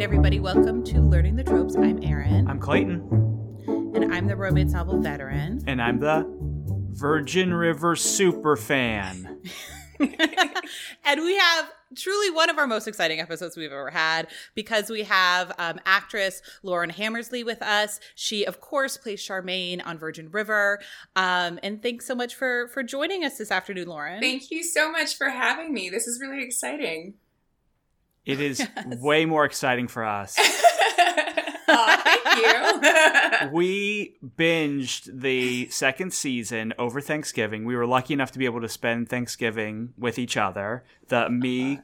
right, everybody, welcome to Learning the Tropes. I'm Erin. I'm Clayton. And I'm the romance novel veteran. And I'm the Virgin River super fan. and we have truly one of our most exciting episodes we've ever had because we have um, actress Lauren Hammersley with us. She, of course, plays Charmaine on Virgin River. Um, and thanks so much for for joining us this afternoon, Lauren. Thank you so much for having me. This is really exciting. It is yes. way more exciting for us. thank you. we binged the second season over Thanksgiving. We were lucky enough to be able to spend Thanksgiving with each other. The me,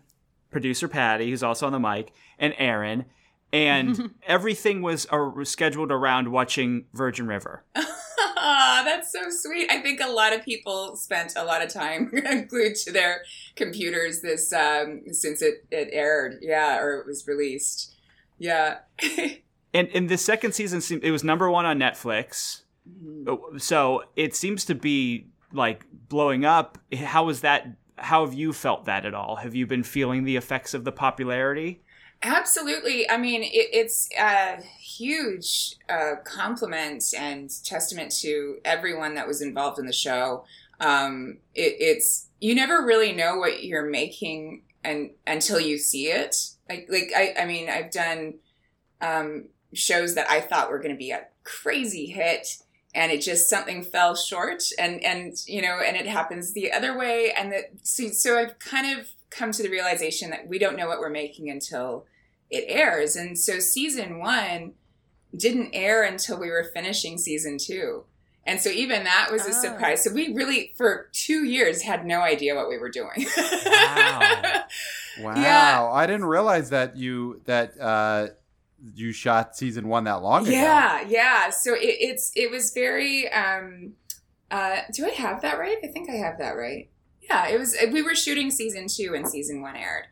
producer Patty, who's also on the mic, and Erin, and everything was uh, scheduled around watching Virgin River. That's so sweet. I think a lot of people spent a lot of time glued to their computers this um, since it, it aired, yeah, or it was released. Yeah. and in the second season, it was number one on Netflix. Mm-hmm. So it seems to be like blowing up. How was that? How have you felt that at all? Have you been feeling the effects of the popularity? Absolutely. I mean, it, it's a huge uh, compliment and testament to everyone that was involved in the show. Um, it, it's you never really know what you're making and until you see it. Like, like I, I mean, I've done um, shows that I thought were going to be a crazy hit, and it just something fell short, and and you know, and it happens the other way, and that so, so I've kind of come to the realization that we don't know what we're making until it airs. And so season one didn't air until we were finishing season two. And so even that was a oh. surprise. So we really, for two years, had no idea what we were doing. wow! Wow! Yeah. I didn't realize that you that uh, you shot season one that long ago. Yeah, yeah. So it, it's it was very. Um, uh, do I have that right? I think I have that right yeah, it was. We were shooting season two, and season one aired.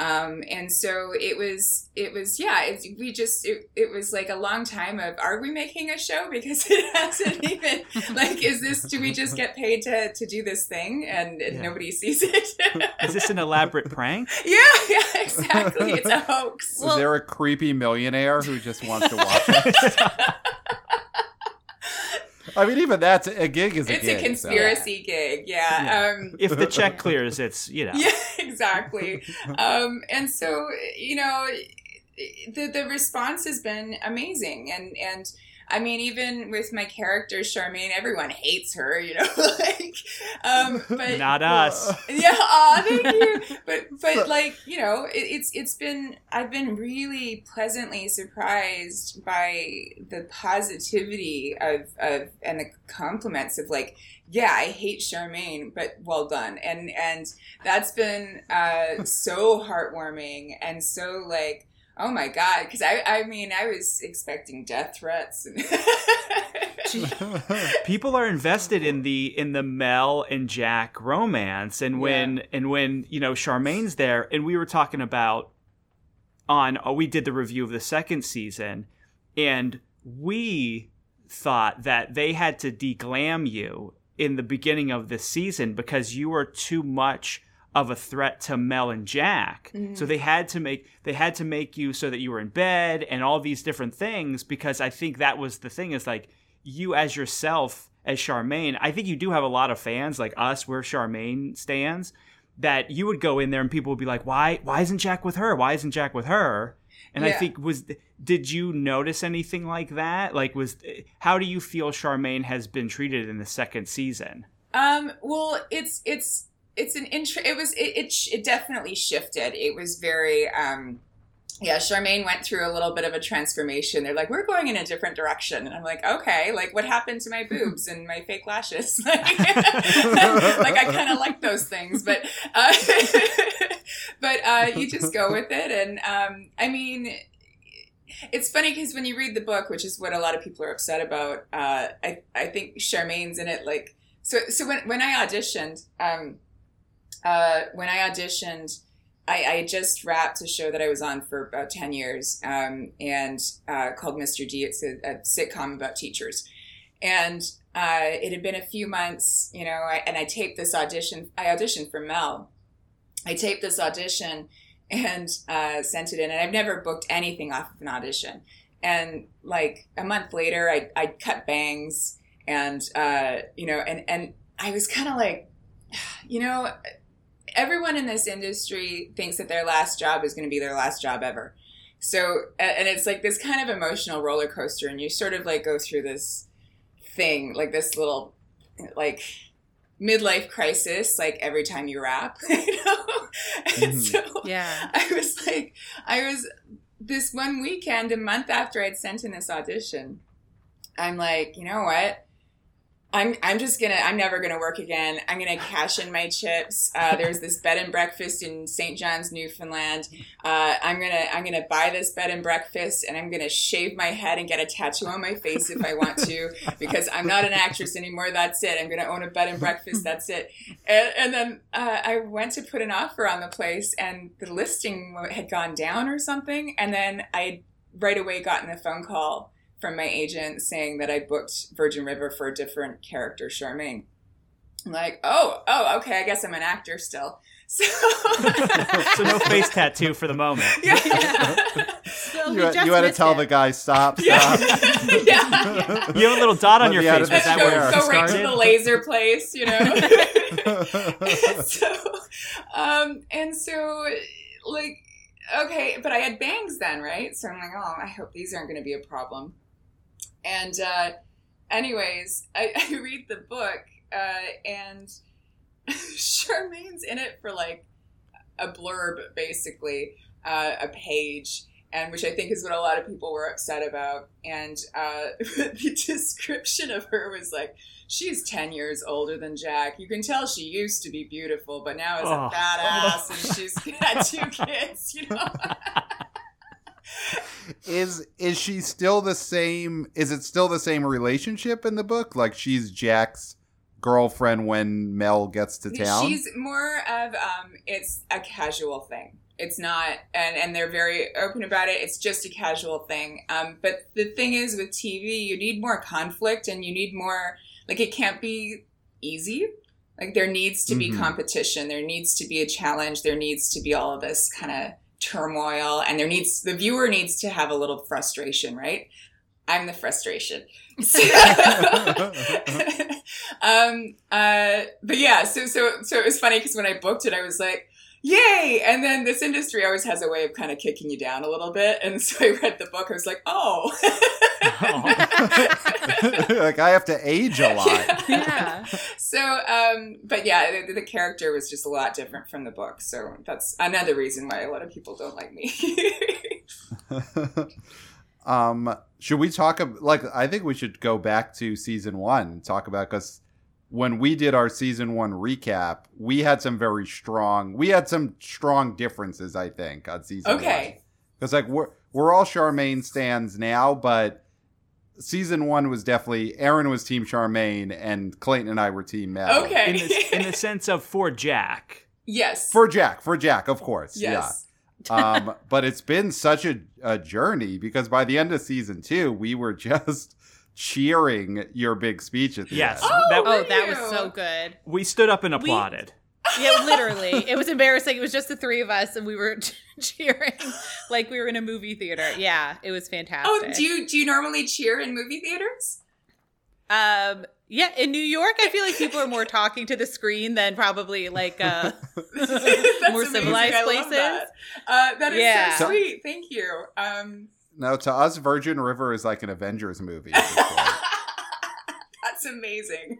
Um, and so it was, it was, yeah, it, we just, it, it was like a long time of, are we making a show? Because it hasn't even, like, is this, do we just get paid to, to do this thing and, and yeah. nobody sees it? is this an elaborate prank? Yeah, yeah, exactly. It's a hoax. Is well, there a creepy millionaire who just wants to watch it? I mean, even that's a gig is a it's gig, a conspiracy so. gig, yeah. yeah. Um, if the check clears, it's you know. Yeah, exactly. um, and so you know, the the response has been amazing, and and I mean, even with my character Charmaine, everyone hates her, you know, like, um, but not us. Yeah, aw, thank you. But but like you know, it, it's it's been I've been really pleasantly surprised by the positivity of of and the compliments of like, yeah, I hate Charmaine, but well done, and and that's been uh, so heartwarming and so like Oh my god! Because I, I mean, I was expecting death threats. People are invested in the in the Mel and Jack romance, and when yeah. and when you know Charmaine's there, and we were talking about on oh, we did the review of the second season, and we thought that they had to deglam you in the beginning of the season because you were too much of a threat to Mel and Jack. Mm-hmm. So they had to make they had to make you so that you were in bed and all these different things because I think that was the thing is like you as yourself as Charmaine. I think you do have a lot of fans like us we're Charmaine stands that you would go in there and people would be like why why isn't Jack with her? Why isn't Jack with her? And yeah. I think was did you notice anything like that? Like was how do you feel Charmaine has been treated in the second season? Um well it's it's it's an intro. It was it, it, it definitely shifted. It was very um, yeah. Charmaine went through a little bit of a transformation. They're like, we're going in a different direction, and I'm like, okay, like what happened to my boobs and my fake lashes? like, like I kind of like those things, but uh, but uh, you just go with it, and um, I mean it's funny because when you read the book, which is what a lot of people are upset about, uh, I I think Charmaine's in it like so. So when when I auditioned, um, uh, when I auditioned, I, I, just wrapped a show that I was on for about 10 years um, and uh, called Mr. D. It's a, a sitcom about teachers. And uh, it had been a few months, you know, I, and I taped this audition. I auditioned for Mel. I taped this audition and uh, sent it in. And I've never booked anything off of an audition. And like a month later, I I cut bangs, and uh, you know, and and I was kind of like, you know, everyone in this industry thinks that their last job is going to be their last job ever. So, and it's like this kind of emotional roller coaster, and you sort of like go through this thing, like this little, like midlife crisis, like every time you wrap, you know? And Mhm. so Yeah. I was like, I was this one weekend, a month after I'd sent in this audition, I'm like, you know what? I'm, I'm just gonna I'm never gonna work again. I'm gonna cash in my chips. Uh, there's this bed and breakfast in St. John's, Newfoundland. Uh, I'm gonna I'm gonna buy this bed and breakfast, and I'm gonna shave my head and get a tattoo on my face if I want to, because I'm not an actress anymore. That's it. I'm gonna own a bed and breakfast. That's it. And, and then uh, I went to put an offer on the place, and the listing had gone down or something. And then I right away gotten a phone call from my agent saying that I booked Virgin River for a different character, Charmaine. I'm like, oh, oh, okay. I guess I'm an actor still. So, so no face tattoo for the moment. yeah. So You, we you had to tell it. the guy stop, stop. yeah. yeah. You have a little dot on Let your face. of that go, where go right to the laser place, you know. so, um, and so, like, okay, but I had bangs then, right? So I'm like, oh, I hope these aren't going to be a problem. And, uh, anyways, I, I read the book, uh, and Charmaine's in it for like a blurb, basically, uh, a page. And which I think is what a lot of people were upset about. And uh, the description of her was like, she's 10 years older than Jack. You can tell she used to be beautiful, but now is Oh. a badass and she's had two kids, you know? Is is she still the same? Is it still the same relationship in the book? Like she's Jack's girlfriend when Mel gets to town. She's more of um, it's a casual thing. It's not, and and they're very open about it. It's just a casual thing. Um, but the thing is, with TV, you need more conflict, and you need more. Like it can't be easy. Like there needs to be Mhm. competition. There needs to be a challenge. There needs to be all of this kind of turmoil, and there needs the viewer needs to have a little frustration, right? I'm the frustration. So- um, uh, but yeah, so so so it was funny because when I booked it, I was like, "Yay!" And then this industry always has a way of kind of kicking you down a little bit, and so I read the book. I was like, "Oh." like I have to age a lot. Yeah. So, um, but yeah, the, the character was just a lot different from the book, so that's another reason why a lot of people don't like me. um, should we talk? ab- Like, I think we should go back to season one and talk about because when we did our season one recap, we had some very strong. We had some strong differences, I think, on season one. okay. Because like we're we're all Charmaine stands now, but season one was definitely Erin was Team Charmaine and Clayton and I were Team Mel. Okay. in the, in the sense of for Jack. yes. For Jack, for Jack, of course. yes. Yeah. Um, but it's been such a, a journey because by the end of season two, we were just cheering your big speech at the Yes. end. Oh, That- Oh, were that was so good. We stood up and applauded. Yeah, literally. It was embarrassing. It was just the three of us and we were cheering like we were in a movie theater. Yeah, it was fantastic. Oh, do you do you normally cheer in movie theaters? Um yeah, in New York I feel like people are more talking to the screen than probably like uh more civilized places. That. Uh, that is Yeah. so sweet. Thank you. Um, No, to us, Virgin River is like an Avengers movie. at this point. that's amazing.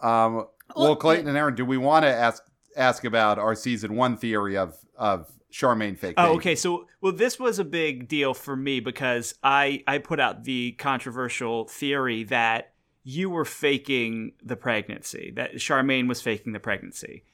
um, well, Clayton and Erin, do we want to ask ask about our season one theory of of Charmaine fake? Oh, okay. So, well, this was a big deal for me because I I put out the controversial theory that you were faking the pregnancy, that Charmaine was faking the pregnancy,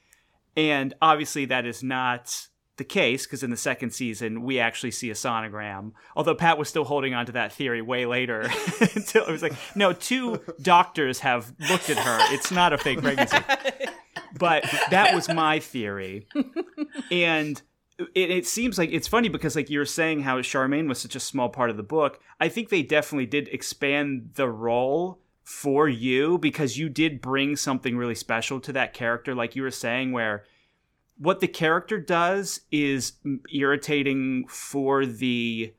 and obviously that is not the case because in the second season we actually see a sonogram. Although Pat was still holding on to that theory way later until it was like, no, two doctors have looked at her. It's not a fake pregnancy. But that was my theory, and it, it seems like it's funny because like you were saying how Charmaine was such a small part of the book. I think they definitely did expand the role for you because you did bring something really special to that character, like you were saying, where what the character does is irritating for the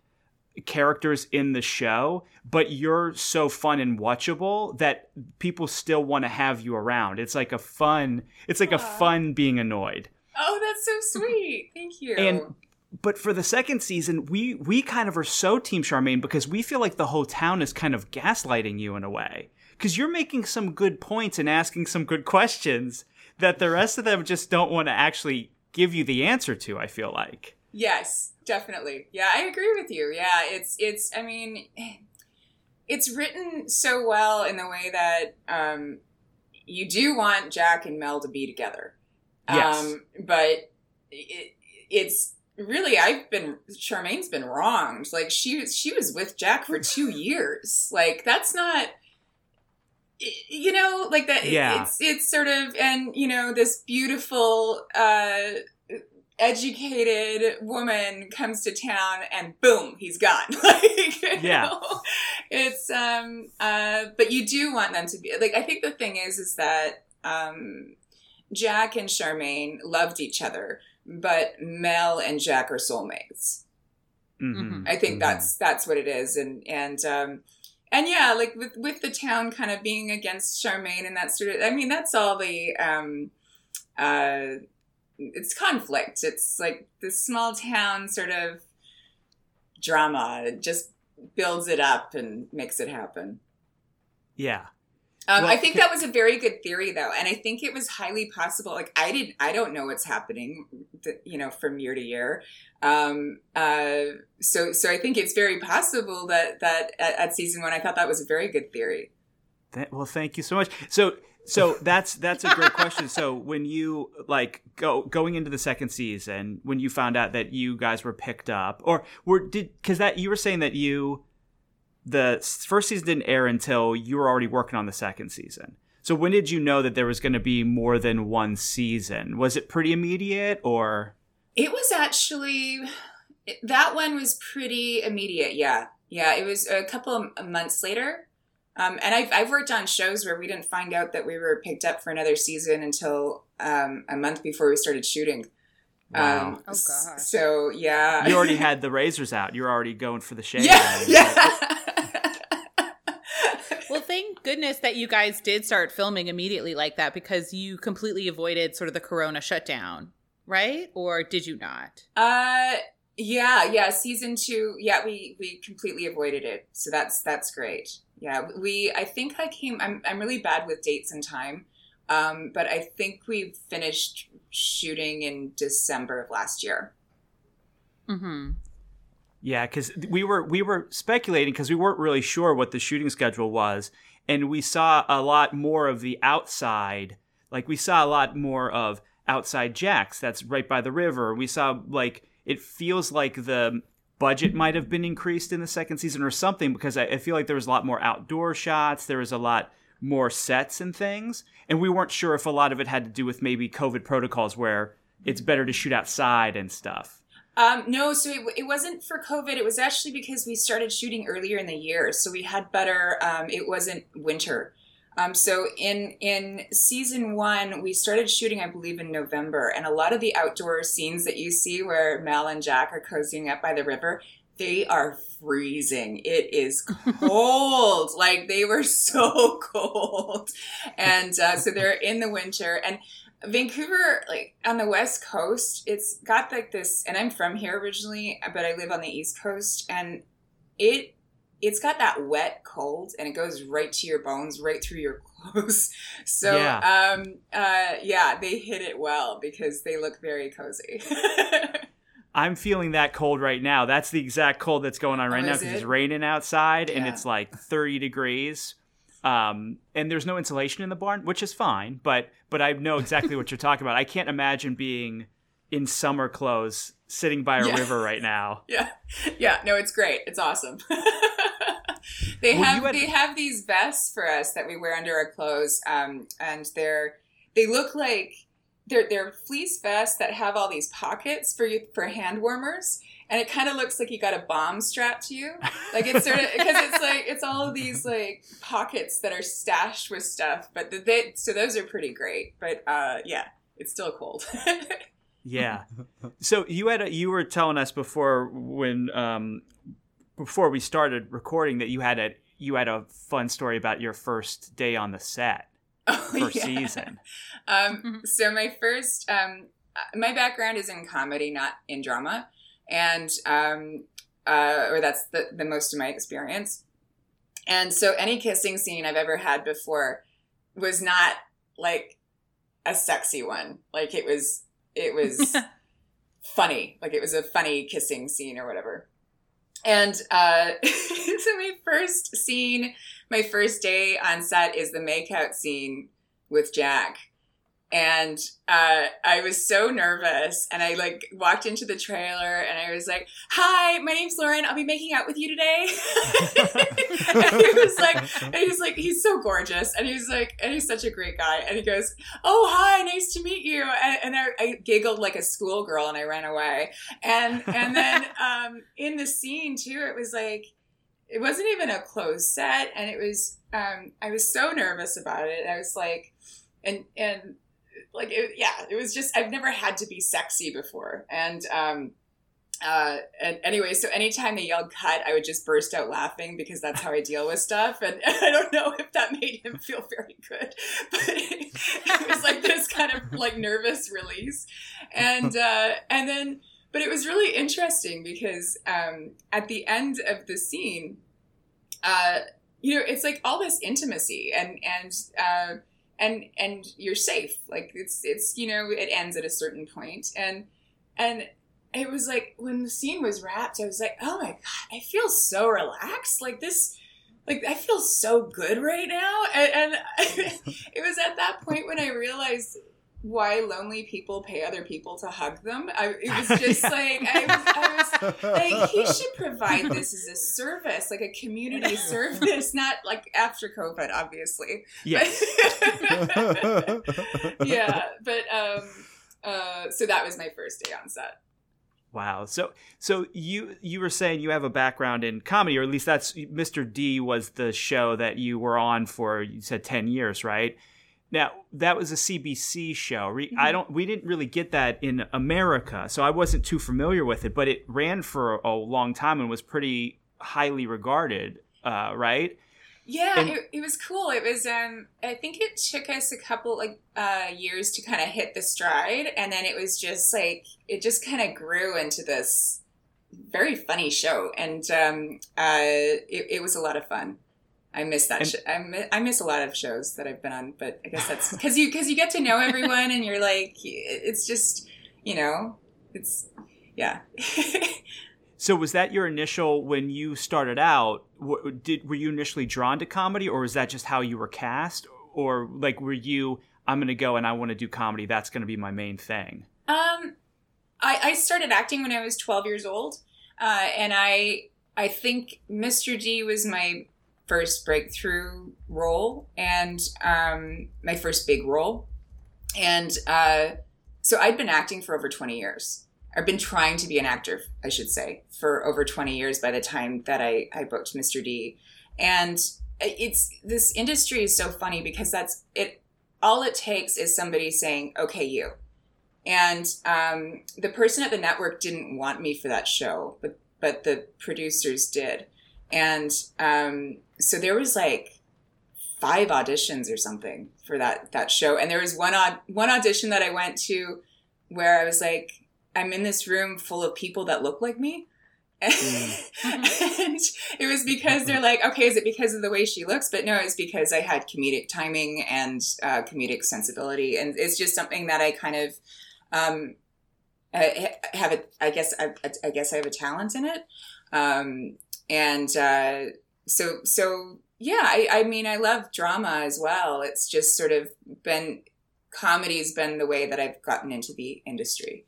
characters in the show, but you're so fun and watchable that people still want to have you around. It's like a fun, it's like a fun being annoyed. Oh, that's so sweet. Thank you. And but for the second season, we we kind of are so Team Charmaine because we feel like the whole town is kind of gaslighting you in a way because you're making some good points and asking some good questions that the rest of them just don't want to actually give you the answer to. I feel like. Yes, definitely. Yeah, I agree with you. Yeah, it's it's. I mean, it's written so well in the way that um, you do want Jack and Mel to be together. Yes. Um, but it, it's really I've been Charmaine's been wronged. Like she she was with Jack for two years. Like that's not you know like that Yeah. it's it's sort of and you know this beautiful uh educated woman comes to town and boom he's gone like you Yeah. know? it's um uh but you do want them to be like i think the thing is is that um jack and charmaine loved each other but mel and jack are soulmates Mhm. I think Mhm. that's that's what it is, and and um, and yeah, like with with the town kind of being against Charmaine and that sort of. I mean, that's all the um, uh, it's conflict. It's like this small town sort of drama. It just builds it up and makes it happen. Yeah. Um, Well, I think that was a very good theory, though, and I think it was highly possible. Like I didn't, I don't know what's happening, you know, from year to year. Um, uh, so, so I think it's very possible that that at, at season one, I thought that was a very good theory. Th- well, thank you so much. So, so that's that's a great question. So, when you like go going into the second season, when you found out that you guys were picked up, or were did because that you were saying that you the first season didn't air until you were already working on the second season. So, when did you know that there was going to be more than one season? Was it pretty immediate, or It was actually that one was pretty immediate. Yeah, yeah. It was a couple of months later. Um, and I've, I've worked on shows where we didn't find out that we were picked up for another season until um, a month before we started shooting. wow, Um, Oh, s- gosh. So yeah, you already had the razors out? You're already going for the shave. yeah, and- yeah. Thank goodness that you guys did start filming immediately like that because you completely avoided sort of the corona shutdown, right? Or did you not? uh, yeah, yeah. Season two, yeah, we we completely avoided it, so that's that's great. Yeah, we. I think I came. I'm I'm really bad with dates and time, um, but I think we finished shooting in December of last year. Mm-hmm. Yeah, because we were we were speculating because we weren't really sure what the shooting schedule was, and we saw a lot more of the outside. Like we saw a lot more of outside Jacks. That's right by the river. We saw like it feels like the budget might have been increased in the second season or something because I, I feel like there was a lot more outdoor shots. There was a lot more sets and things, and we weren't sure if a lot of it had to do with maybe COVID protocols where it's better to shoot outside and stuff. Um, no, so it, it wasn't for COVID. It was actually because we started shooting earlier in the year, so we had better. Um, it wasn't winter. Um, so in in season one, we started shooting, I believe, in November, and a lot of the outdoor scenes that you see where Mel and Jack are cozying up by the river, they are freezing. It is cold. like they were so cold, and uh, so they're in the winter and. Vancouver, like on the west coast, it's got like this, and I'm from here originally, but I live on the east coast, and it it's got that wet cold, and it goes right to your bones, right through your clothes. So, Yeah. um, uh, yeah, they hit it well because they look very cozy. I'm feeling that cold right now. That's the exact cold that's going on right Oh, now because it's raining outside and it's like 30 degrees. Um, and there's no insulation in the barn, which is fine. But but I know exactly what you're talking about. I can't imagine being in summer clothes sitting by a Yeah. river right now. yeah, yeah, no, it's great. It's awesome. they Well, have had- they have these vests for us that we wear under our clothes, um, and they're they look like they're they're fleece vests that have all these pockets for you for hand warmers, and it kind of looks like you got a bomb strapped to you. Like it's sort of because it's like it's all of these like pockets that are stashed with stuff, but the, they so those are pretty great. But uh, yeah, it's still cold. Yeah. So you had a, you were telling us before when um before we started recording that you had a you had a fun story about your first day on the set Oh, first yeah. season. Um, so my first, um, uh, my background is in comedy, not in drama, and um, uh, or that's the, the most of my experience. And so any kissing scene I've ever had before was not like a sexy one. Like it was, it was funny. Like it was a funny kissing scene or whatever. And uh, so my first scene, my first day on set is the makeout scene with Jack. And uh, I was so nervous, and I like walked into the trailer, and I was like, "Hi, my name's Lauren. I'll be making out with you today." and he was like, and he's like, he's so gorgeous, and he's like, and he's such a great guy, and he goes, "Oh, hi, nice to meet you," and, and I, I giggled like a schoolgirl, and I ran away, and and then um, in the scene too, it was like, it wasn't even a closed set, and it was, um, I was so nervous about it, I was like, and and like it, yeah it was just i've never had to be sexy before. And um uh and anyway so anytime they yelled cut i would just burst out laughing because that's how i deal with stuff. And i don't know if that made him feel very good but it, it was like this kind of like nervous release. And uh and then but it was really interesting because um at the end of the scene uh you know it's like all this intimacy and and uh and and you're safe. Like it's it's you know it ends at a certain point. And and it was like when the scene was wrapped i was like oh my god i feel so relaxed. Like this like i feel so good right now. And, and it was at that point when i realized why lonely people pay other people to hug them I, it was just like I was, I was like he should provide this as a service like a community service not like after covid obviously Yes. yeah, but um, uh, so that was my first day on set. Wow. So so you you were saying you have a background in comedy, or at least that's Mr. D was the show that you were on for you said ten years, right? Now that was a CBC show. Re- I don't. We didn't really get that in America, so I wasn't too familiar with it. But it ran for a long time and was pretty highly regarded, uh, right? Yeah, And- it, it was cool. It was um, I think it took us a couple like uh, years to kind of hit the stride, and then it was just like it just kind of grew into this very funny show, and um, uh, it, it was a lot of fun. I miss that. And- sh- I, mi- I miss a lot of shows that I've been on, but I guess that's because you because you get to know everyone, and you're like, it's just you know, it's yeah. So was that your initial when you started out? Did were you initially drawn to comedy, or was that just how you were cast, or like were you? I'm going to go and I want to do comedy. That's going to be my main thing. Um, I, I started acting when I was 12 years old, uh, and I I think Mr. D was my first breakthrough role and um, my first big role, and uh, so I'd been acting for over 20 years. I've been trying to be an actor, I should say, for over 20 years by the time that I, I booked Mr. D. And it's this industry is so funny because that's it all it takes is somebody saying, okay, you. And um, the person at the network didn't want me for that show, but but the producers did. And um, so there was like five auditions or something for that that show. And there was one odd one audition that I went to where I was like, I'm in this room full of people that look like me. and it was because they're like, okay, is it because of the way she looks? But no, it's because I had comedic timing and uh, comedic sensibility, and it's just something that I kind of um, I have. A, I guess I, I guess I have a talent in it, um, and uh, so so yeah. I, I mean, I love drama as well. It's just sort of been comedy's been the way that I've gotten into the industry.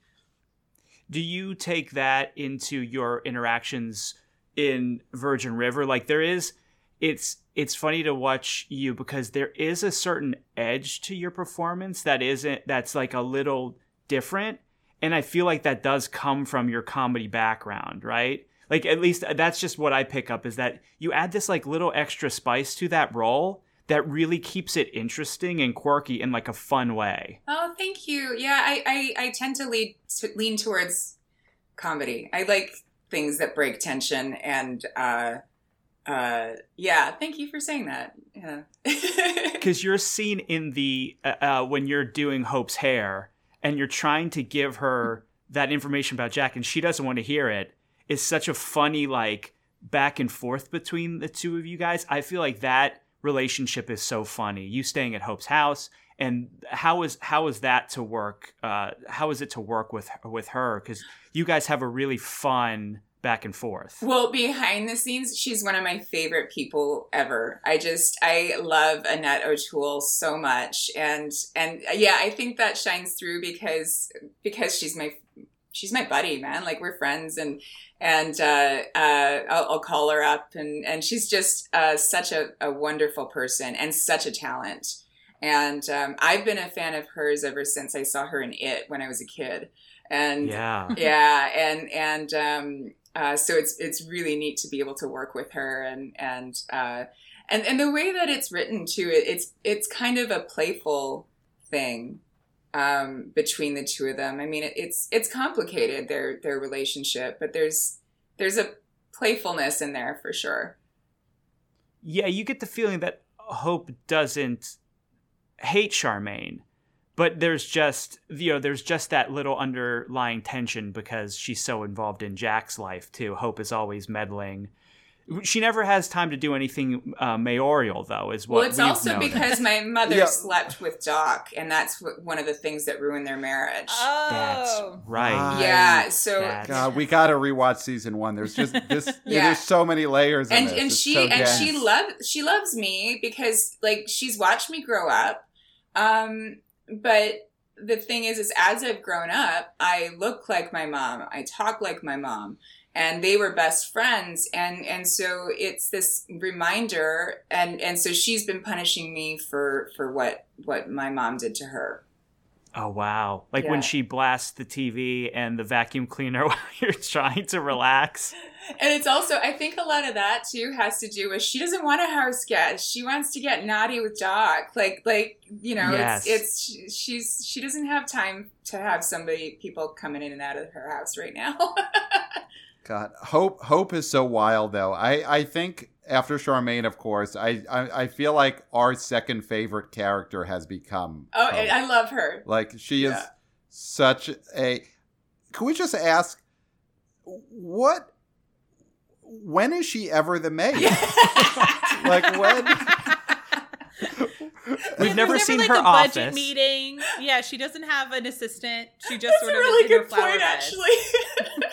Do you take that into your interactions in Virgin River? Like there is, it's it's funny to watch you because there is a certain edge to your performance that isn't that's like a little different, and I feel like that does come from your comedy background, right? Like at least that's just what I pick up is that you add this like little extra spice to that role that really keeps it interesting and quirky in like a fun way. Oh, Oh, thank you. Yeah, I, I, I tend to lead to lean towards comedy. I like things that break tension and uh uh yeah thank you for saying that yeah because you're seen in the uh, uh, when you're doing hope's hair and you're trying to give her that information about jack and she doesn't want to hear it is such a funny like back and forth between the two of you guys i feel like that relationship is so funny you staying at hope's house and how is how is that to work uh how is it to work with with her because you guys have a really fun back and forth. Well, behind the scenes, she's one of my favorite people ever. I just I love Annette O'Toole so much, and and yeah, I think that shines through because because she's my she's my buddy, man. Like we're friends, and and uh, uh, I'll, I'll, call her up, and and she's just uh, such a, a wonderful person and such a talent. And um, I've been a fan of hers ever since I saw her in It when I was a kid and yeah yeah and and um uh, so it's it's really neat to be able to work with her and and uh, and and the way that it's written too. It, it's it's kind of a playful thing um, between the two of them. I mean, it, it's it's complicated their their relationship, but there's there's a playfulness in there for sure. Yeah, you get the feeling that Hope doesn't hate Charmaine but there's just you know there's just that little underlying tension because she's so involved in Jack's life too. Hope is always meddling. She never has time to do anything uh, mayoral, though. Is what well, it's also because my mother yeah. slept with Doc, and that's what, one of the things that ruined their marriage. Oh, that's right. Yeah, so that's... God, we got to rewatch season one. There's just this. yeah. There's so many layers, and and she so and dense. she loves she loves me because like she's watched me grow up. Um, but the thing is is as i've grown up i look like my mom i talk like my mom and they were best friends and and so it's this reminder and and so she's been punishing me for for what what my mom did to her Oh wow! Like Yeah. when she blasts the TV and the vacuum cleaner while you're trying to relax. and it's also i think a lot of that too has to do with she doesn't want a house guest she wants to get naughty with doc like like you know Yes. it's it's she's she doesn't have time to have somebody people coming in and out of her house right now God, hope hope is so wild though. I I think after Charmaine, of course, I I, I feel like our second favorite character has become. oh Hope. i love her like she is Yeah. such a. Can we just ask what? When is she ever the maid? like when? We've Yeah, never seen like her a budget office. meeting. Yeah, she doesn't have an assistant. She just that's a sort of really is in her good flower point bed. actually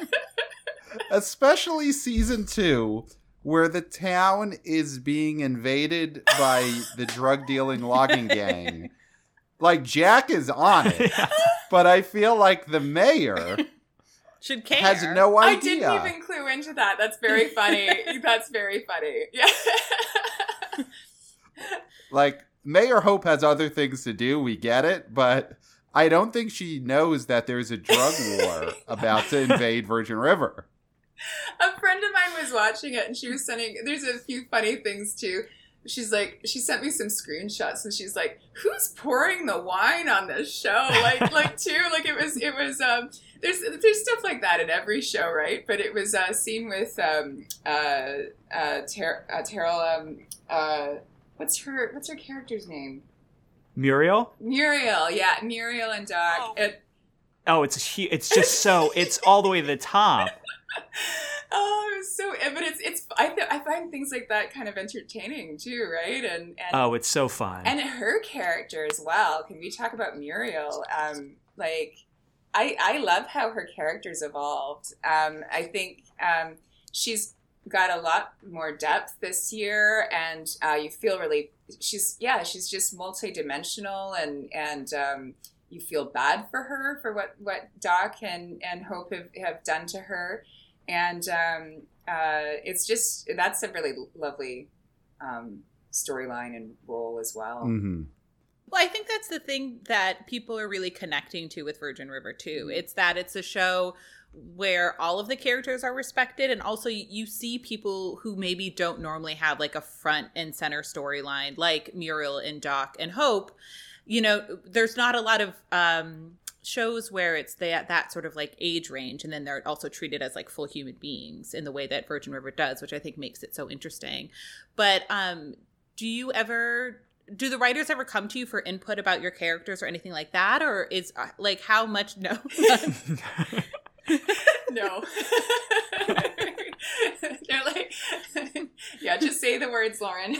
especially season two, where the town is being invaded by the drug dealing logging gang. Like Jack is on it, but I feel like the mayor Should care. has no idea. i didn't even clue into that that's very funny that's very funny yeah Like Mayor Hope has other things to do. We get it, but I don't think she knows that there's a drug war about to invade Virgin River. a friend of mine was watching it and she was sending there's a few funny things too she's like she sent me some screenshots and she's like who's pouring the wine on this show like like too like it was it was um there's there's stuff like that in every show right but it was a scene with um uh uh, Ter- uh Teryl um uh what's her what's her character's name Muriel. Muriel yeah Muriel and Doc Oh. it, Oh, it's hu- it's just so it's all the way to the top. oh so but it's it's I, th- I find things like that kind of entertaining too right and and Oh, it's so fun. and her character as well. Can we talk about Muriel? Um, like, I I love how her character's evolved. Um, I think um, she's got a lot more depth this year, and uh, you feel really she's yeah she's just multidimensional, and and um, you feel bad for her for what what Doc and and Hope have, have done to her, and um, uh, it's just that's a really lovely. Um, storyline and role as well. hmm Well, I think that's the thing that people are really connecting to with Virgin River too. Mm-hmm. It's that it's a show where all of the characters are respected and also you- you see people who maybe don't normally have like a front and center storyline like Muriel and Doc and Hope you know, there's not a lot of um, shows where it's that that sort of like age range, and then they're also treated as like full human beings in the way that Virgin River does, which I think makes it so interesting. But um, do you ever? Do the writers ever come to you for input about your characters or anything like that, or is uh, like how much no? no. They're like, yeah, just say the words, Lauren.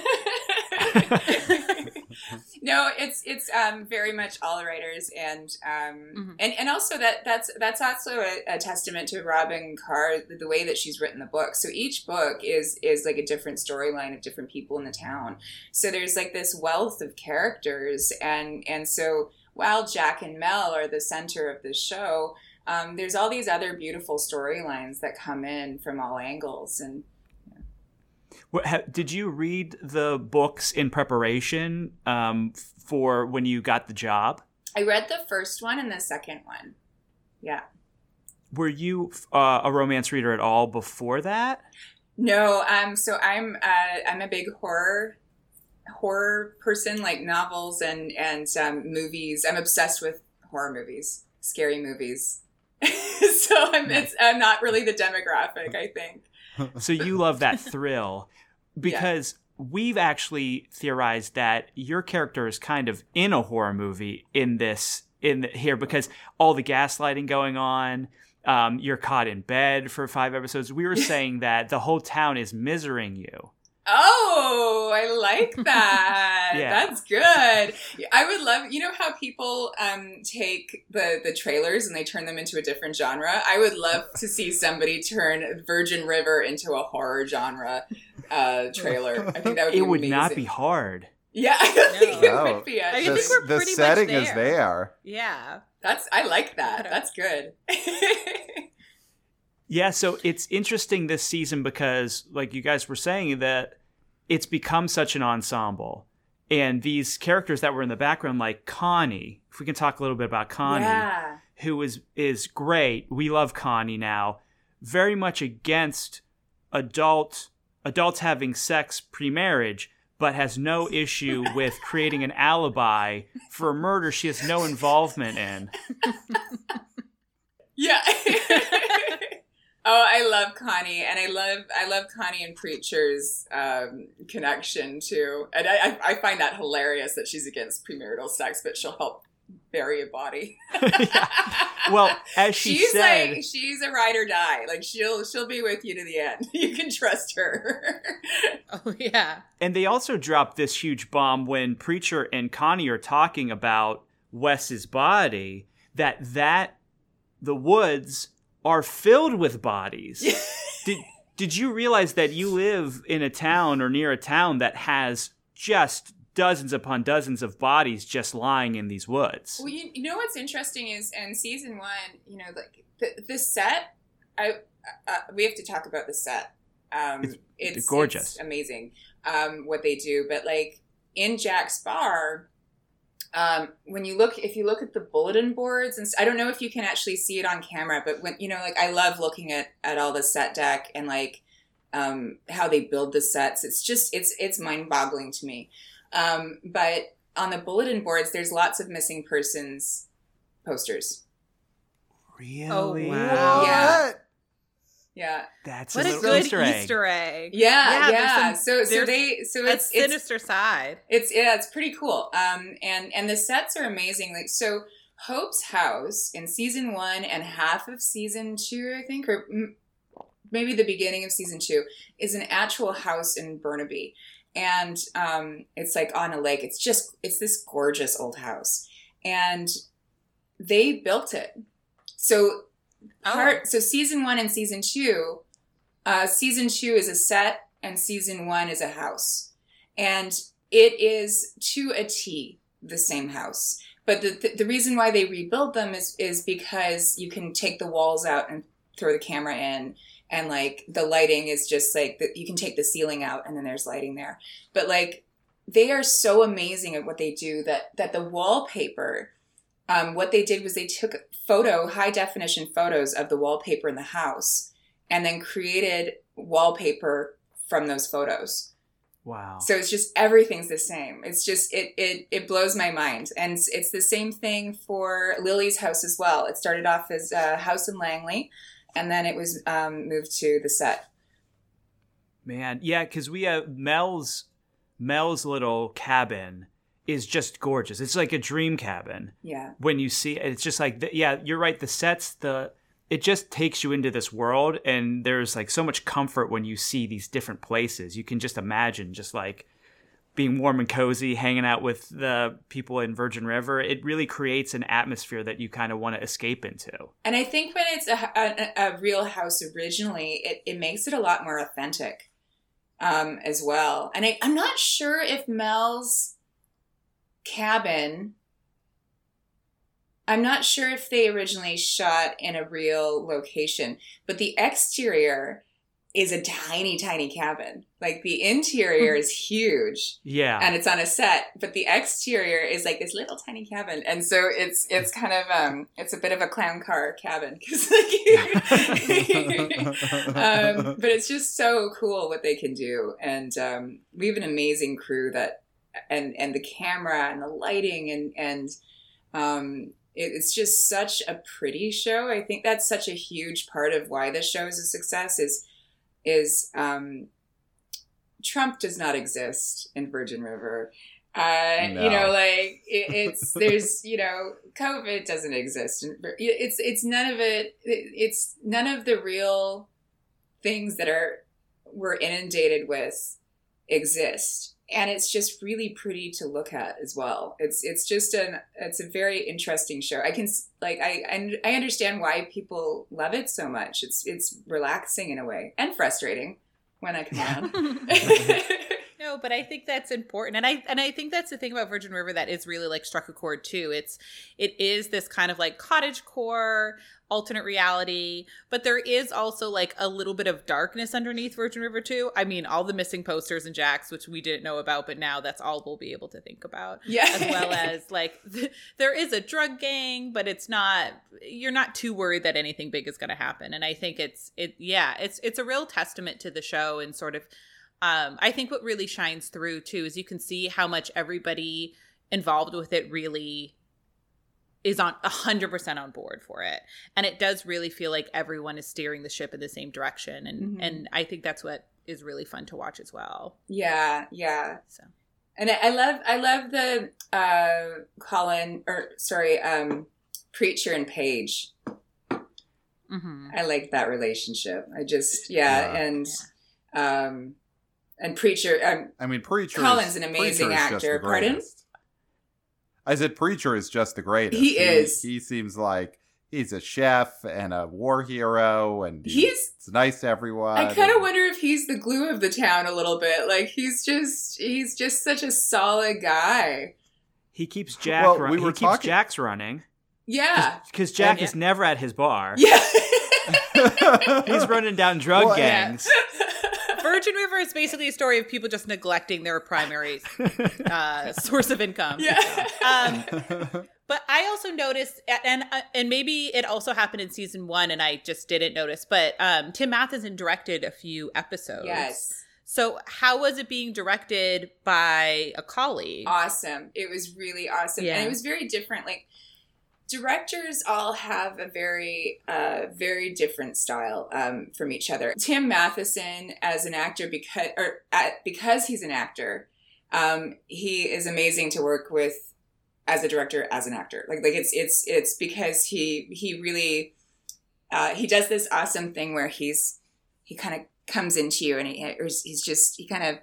no, it's it's um, very much all writers, and um, mm-hmm. and and also that that's that's also a, a, testament to Robyn Carr the way that she's written the book. So each book is is like a different storyline of different people in the town. So there's like this wealth of characters, and and so while Jack and Mel are the center of the show um, there's all these other beautiful storylines that come in from all angles and did you read the books in preparation um, for when you got the job? I read the first one and the second one. Yeah. Were you uh, a romance reader at all before that? No. Um. So I'm uh, I'm a big horror horror person, like novels and and um, movies. I'm obsessed with horror movies, scary movies. so I'm, I'm not really the demographic, I think. so you love that thrill because yeah. we've actually theorized that your character is kind of in a horror movie in this in the, here because all the gaslighting going on. Um, you're caught in bed for five episodes. We were saying that the whole town is misering you. Oh, I like that. yeah. That's good. I would love, you know how people um, take the the trailers and they turn them into a different genre? I would love to see somebody turn Virgin River into a horror genre uh, trailer. I think that would be. It would amazing. not be hard. Yeah, I don't no. think it would be. I the, think we're the pretty setting much there. is there. Yeah. That's I like that. That's good. Yeah, so it's interesting this season because, like you guys were saying, that it's become such an ensemble. And these characters that were in the background, like Connie, if we can talk a little bit about Connie, yeah. who is is great. We love Connie now. Very much against adult adults having sex pre-marriage, but has no issue with creating an alibi for a murder she has no involvement in. yeah. Oh, I love Connie, and I love I love Connie and Preacher's um, connection too, and I, I find that hilarious that she's against premarital sex, but she'll help bury a body. yeah. Well, as she she's said, like she's a ride or die. Like she'll she'll be with you to the end. You can trust her. oh yeah. And they also dropped this huge bomb when Preacher and Connie are talking about Wes's body. That that the woods are filled with bodies. did did you realize that you live in a town or near a town that has just dozens upon dozens of bodies just lying in these woods? Well, you, you know what's interesting is in season one, you know, like the, the set. I uh, we have to talk about the set. Um, it's, it's gorgeous, it's amazing um, what they do. But like in Jack's bar, um, when you look if you look at the bulletin boards and i don't know if you can actually see it on camera but when you know like i love looking at at all the set deck and like um, how they build the sets. It's just it's it's mind boggling to me. Um, but on the bulletin boards there's lots of missing persons posters. Really? Oh wow. Yeah yeah, that's what a, a good Easter egg. Easter egg. Yeah, yeah. yeah. Some, so so they so it's, it's sinister side. It's yeah, it's pretty cool. Um, and and the sets are amazing. Like so, Hope's house in season one and half of season two, I think, or maybe the beginning of season two, is an actual house in Burnaby, and um, it's like on a lake. It's just it's this gorgeous old house, and they built it. So Oh. So season one and season two, uh, season two is a set and season one is a house, and it is to a T the same house. But the, the, the reason why they rebuild them is is because you can take the walls out and throw the camera in, and like the lighting is just like the, you can take the ceiling out and then there's lighting there. But like they are so amazing at what they do that that the wallpaper um, what they did was they took photo, high definition photos of the wallpaper in the house and then created wallpaper from those photos. Wow. So it's just everything's the same. It's just it it it blows my mind, and it's, it's the same thing for Lily's house as well. It started off as a house in Langley, and then it was um, moved to the set. Man, yeah, because we have Mel's Mel's little cabin is just gorgeous. It's like a dream cabin. Yeah, When you see it, it's just like yeah, you're right. The sets, the it just takes you into this world, and there's like so much comfort when you see these different places. You can just imagine just like being warm and cozy, hanging out with the people in Virgin River. It really creates an atmosphere that you kind of want to escape into. and I think when it's a, a, a real house originally, it it makes it a lot more authentic, um, as well. And I, I'm not sure if Mel's cabin. I'm not sure if they originally shot in a real location, but the exterior is a tiny, tiny cabin. Like the interior is huge Yeah. and it's on a set, but the exterior is like this little tiny cabin. And so it's it's kind of um it's a bit of a clown car cabin 'cause, like, um, but it's just so cool what they can do. And um, we have an amazing crew that and and the camera and the lighting and and um, it, it's just such a pretty show. I think that's such a huge part of why the show is a success. Is is um, Trump does not exist in Virgin River. Uh, No. You know, like it, it's there's you know COVID doesn't exist. It's it's none of it. It's none of the real things that are we're inundated with exist and it's just really pretty to look at as well. It's it's just an it's a very interesting show. I can like i and i understand why people love it so much. It's it's relaxing in a way and frustrating when i come on No, but I think that's important, and I and I think that's the thing about Virgin River that is really like struck a chord too. It's it is this kind of like cottage core alternate reality, but there is also like a little bit of darkness underneath Virgin River too. I mean, all the missing posters and jacks, which we didn't know about, but now that's all we'll be able to think about. yeah As well as like th- there is a drug gang, but it's not. You're not too worried that anything big is going to happen, and I think it's it. Yeah, it's it's a real testament to the show and sort of um, I think what really shines through too is you can see how much everybody involved with it really is on 100% on board for it and it does really feel like everyone is steering the ship in the same direction and Mhm. and i think that's what is really fun to watch as well yeah yeah so and I, I love i love the uh colin or sorry um preacher and Paige mm-hmm. I like that relationship. I just yeah, Yeah. and um and preacher um I mean, Preacher. Colin's is- an amazing Preacher actor. Pardon? I said Preacher is just the greatest. He is. He, seems like he's a chef and a war hero, and He's- it's nice to everyone. I kind of wonder if he's the glue of the town a little bit. Like he's just he's just such a solid guy. He keeps Jack. Well, run- we he were keeps talking- Jack's running Yeah. because Jack yeah. is never at his bar. Yeah. He's running down drug Well, yeah. virgin river is basically a story of people just neglecting their primary uh, source of income yeah. um, But I also noticed, and uh, and maybe it also happened in season one, and I just didn't notice. But um, Tim Matheson directed a few episodes. yes. So how was it being directed by a colleague? Awesome. It was really awesome. Yeah. And it was very different. Like directors all have a very uh very different style um from each other. Tim Matheson as an actor because or uh, because he's an actor, um he is amazing to work with as a director as an actor. Like like it's it's it's because he he really uh he does this awesome thing where he's he kind of comes into you and he, he's just he kind of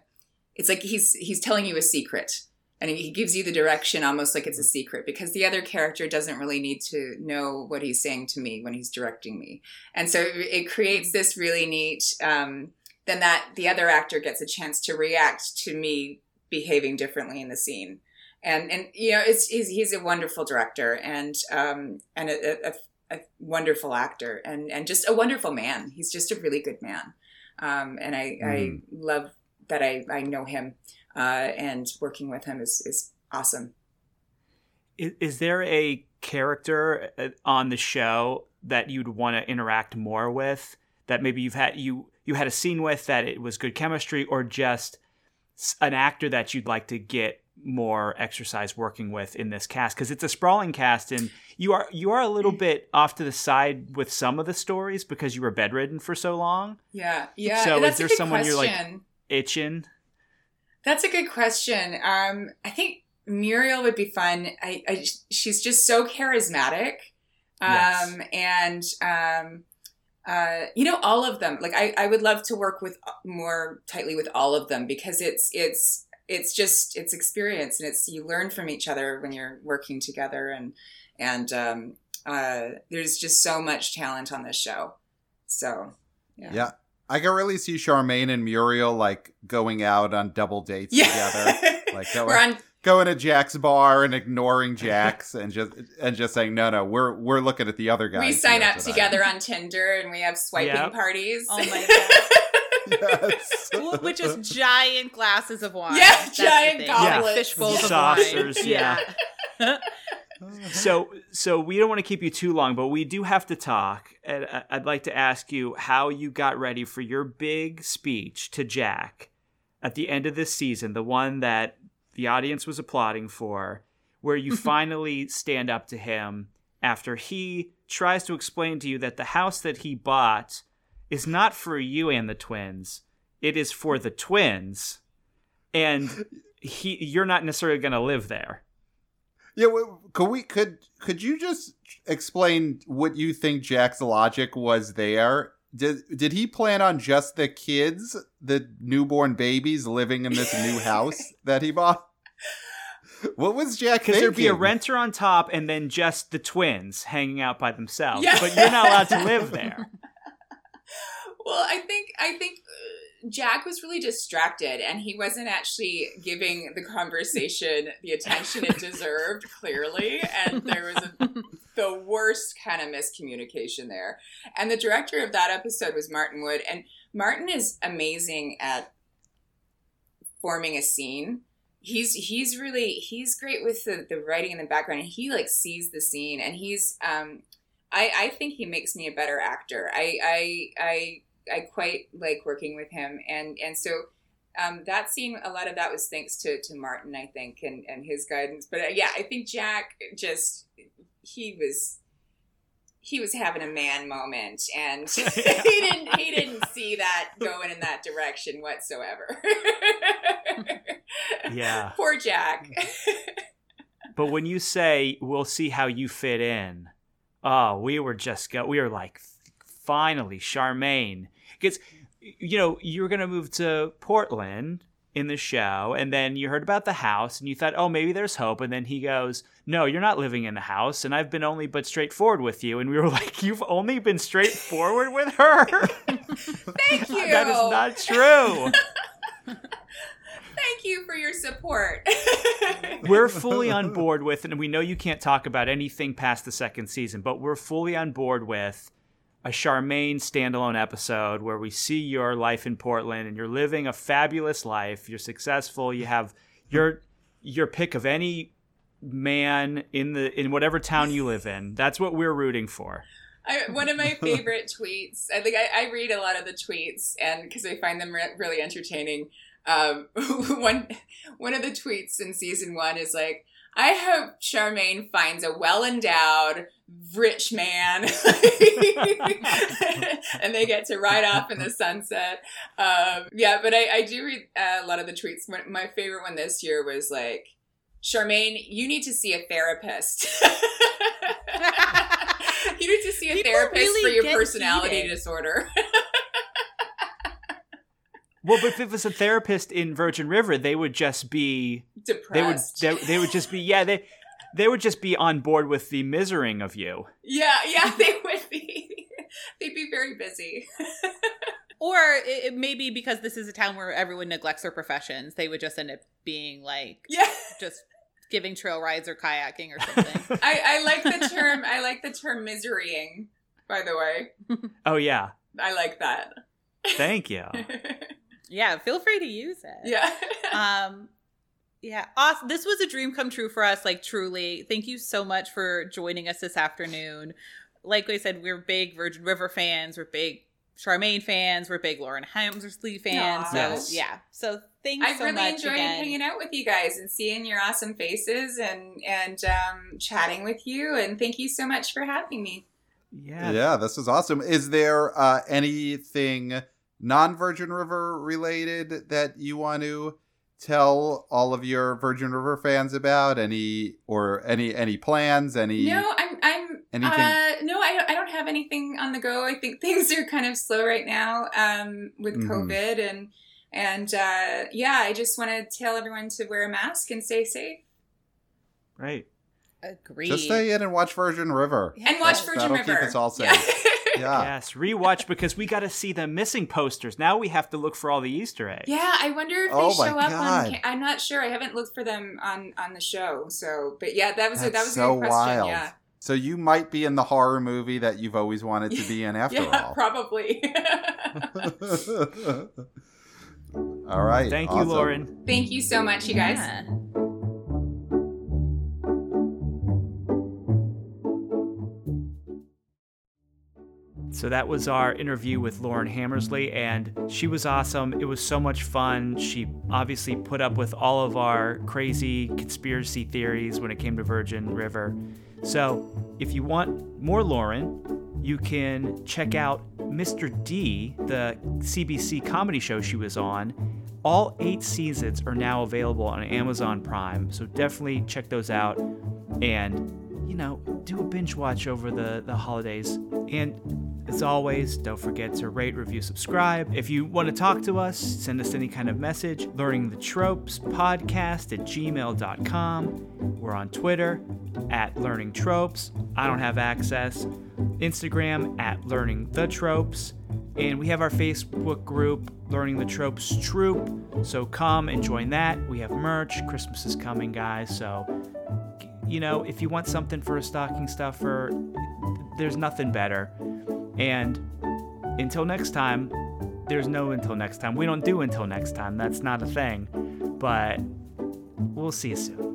it's like he's he's telling you a secret and he gives you the direction almost like it's a secret because the other character doesn't really need to know what he's saying to me when he's directing me. And so it creates this really neat um, then that the other actor gets a chance to react to me behaving differently in the scene. And and you know it's he's, he's a wonderful director and um and a, a, a wonderful actor and and just a wonderful man. He's just a really good man. Um and i i Mhm. love that i i know him uh and working with him is is awesome Is, is there a character uh, on the show that you'd want to interact more with? That maybe you've had you you had a scene with that it was good chemistry, or just an actor that you'd like to get more exercise working with in this cast because it's a sprawling cast and you are you are a little bit off to the side with some of the stories because you were bedridden for so long Yeah, yeah. So is there someone you're, like, itching That's a good question. Um, I think Muriel would be fun. I, I she's just so charismatic, um, and um, uh, you know, all of them. Like I, I would love to work with more tightly with all of them because it's it's it's just it's experience and it's you learn from each other when you're working together and and um, uh, there's just so much talent on this show. So yeah. Yeah. I can really see Charmaine and Muriel like going out on double dates together. Like going, We're on going to Jack's bar and ignoring Jack's and just and just saying, No, no, we're we're looking at the other guys. we sign up tonight." together on Tinder and we have swiping Yep. parties. Oh my Yes. Well, with just giant glasses of wine. Yeah, That's giant thing. goblets. Fish bowls of Saucers, wine. yeah. so so we don't want to keep you too long but we do have to talk and i'd like to ask you how you got ready for your big speech to jack at the end of this season the one that the audience was applauding for where you finally stand up to him after he tries to explain to you that the house that he bought is not for you and the twins it is for the twins and he you're not necessarily going to live there Yeah, could we could could you just explain what you think Jack's logic was there? Did did he plan on just the kids, the newborn babies living in this new house that he bought? What was Jack Because there'd be a renter on top and then just the twins hanging out by themselves. Yeah. But you're not allowed to live there. well, I think I think uh, Jack was really distracted and he wasn't actually giving the conversation the attention it deserved. Clearly, and there was a, the worst kind of miscommunication there. And the director of that episode was Martin Wood, and Martin is amazing at forming a scene. He's he's really he's great with the, the writing in the background and he like sees the scene and he's um I, I think he makes me a better actor. I I I, I quite like working with him and and so um, that scene a lot of that was thanks to, to Martin I think and, and his guidance. But uh, yeah, I think Jack just he was he was having a man moment and he didn't he didn't see that going in that direction whatsoever. Yeah. Poor Jack. But when you say, we'll see how you fit in, oh, we were just, go- we were like, finally, Charmaine. Because, you know, you were going to move to Portland in the show, and then you heard about the house, and you thought, oh, maybe there's hope. And then he goes, no, you're not living in the house, and I've been only but straightforward with you. And we were like, you've only been straightforward with her? Thank you. that is not true. Thank you for your support. we're fully on board with, and we know you can't talk about anything past the second season, but we're fully on board with a Charmaine standalone episode where we see your life in Portland and you're living a fabulous life. You're successful. You have your your pick of any man in the in whatever town you live in. That's what we're rooting for. I, one of my favorite tweets. I think I, I read a lot of the tweets, and because I find them re- really entertaining. Um, one one of the tweets in season one is like, "I hope Charmaine finds a well endowed rich man, and they get to ride off in the sunset." Um, yeah, but I, I do read uh, a lot of the tweets. My favorite one this year was like, "Charmaine, you need to see a therapist." you need to see a People therapist really for your personality heated. disorder. Well, but if it was a therapist in Virgin River, they would just be depressed. they would they, they would just be yeah they they would just be on board with the misering of you. yeah, yeah, they would be. They'd be very busy. Or it, it may be because this is a town where everyone neglects their professions. They would just end up being like Yeah, just giving trail rides or kayaking or something. I, I like the term. I like the term miserying. By the way, Oh yeah, I like that. thank you. yeah, feel free to use it. yeah. Um yeah, awesome. This was a dream come true for us, like truly. Thank you so much for joining us this afternoon. Like I said, we're big Virgin River fans. We're big Charmaine fans. We're big Lauren Hammersley fans. Aw. So Yes. yeah. So thanks I've so really much enjoyed again. hanging out with you guys and seeing your awesome faces and and um, chatting with you. And thank you so much for having me. Yeah. Yeah, this is awesome. Is there uh, anything non Virgin River related that you want to tell all of your Virgin River fans about? Any or any any plans? Any No, I'm I'm anything? uh, no, I don't, I don't have anything on the go. I think things are kind of slow right now um, with Mhm. COVID and and uh, yeah, I just want to tell everyone to wear a mask and stay safe Right. Agreed. Just stay in and watch Virgin River. and watch That- Virgin that'll River. keep us all safe. Yeah. Yeah. Yes. Rewatch because we got to see the missing posters. Now we have to look for all the Easter eggs. Yeah, I wonder if they Oh my show up God. on. Ca- I'm not sure. I haven't looked for them on on the show. So, but yeah, that was a, that was so a good question. wild. Yeah, So you might be in the horror movie that you've always wanted to be in after yeah, all. probably. all right. Thank you. Lauren. Thank you so much, you guys. Yeah. So that was our interview with Lauren Hammersley, and she was awesome. It was so much fun. She obviously put up with all of our crazy conspiracy theories when it came to Virgin River. So if you want more Lauren, you can check out Mr. D, the CBC comedy show she was on. All eight seasons are now available on Amazon Prime, so definitely check those out. And you know, do a binge watch over the, the holidays. And as always, don't forget to rate, review, subscribe. If you want to talk to us, send us any kind of message. Learning the Tropes podcast at gmail.com. We're on Twitter at Learning Tropes. I don't have access. Instagram at Learning the Tropes. And we have our Facebook group, Learning the Tropes Troop. So come and join that. We have merch. Christmas is coming, guys. So you know, if you want something for a stocking stuffer, there's nothing better. And until next time, there's no until next time. We don't do until next time. That's not a thing. But we'll see you soon.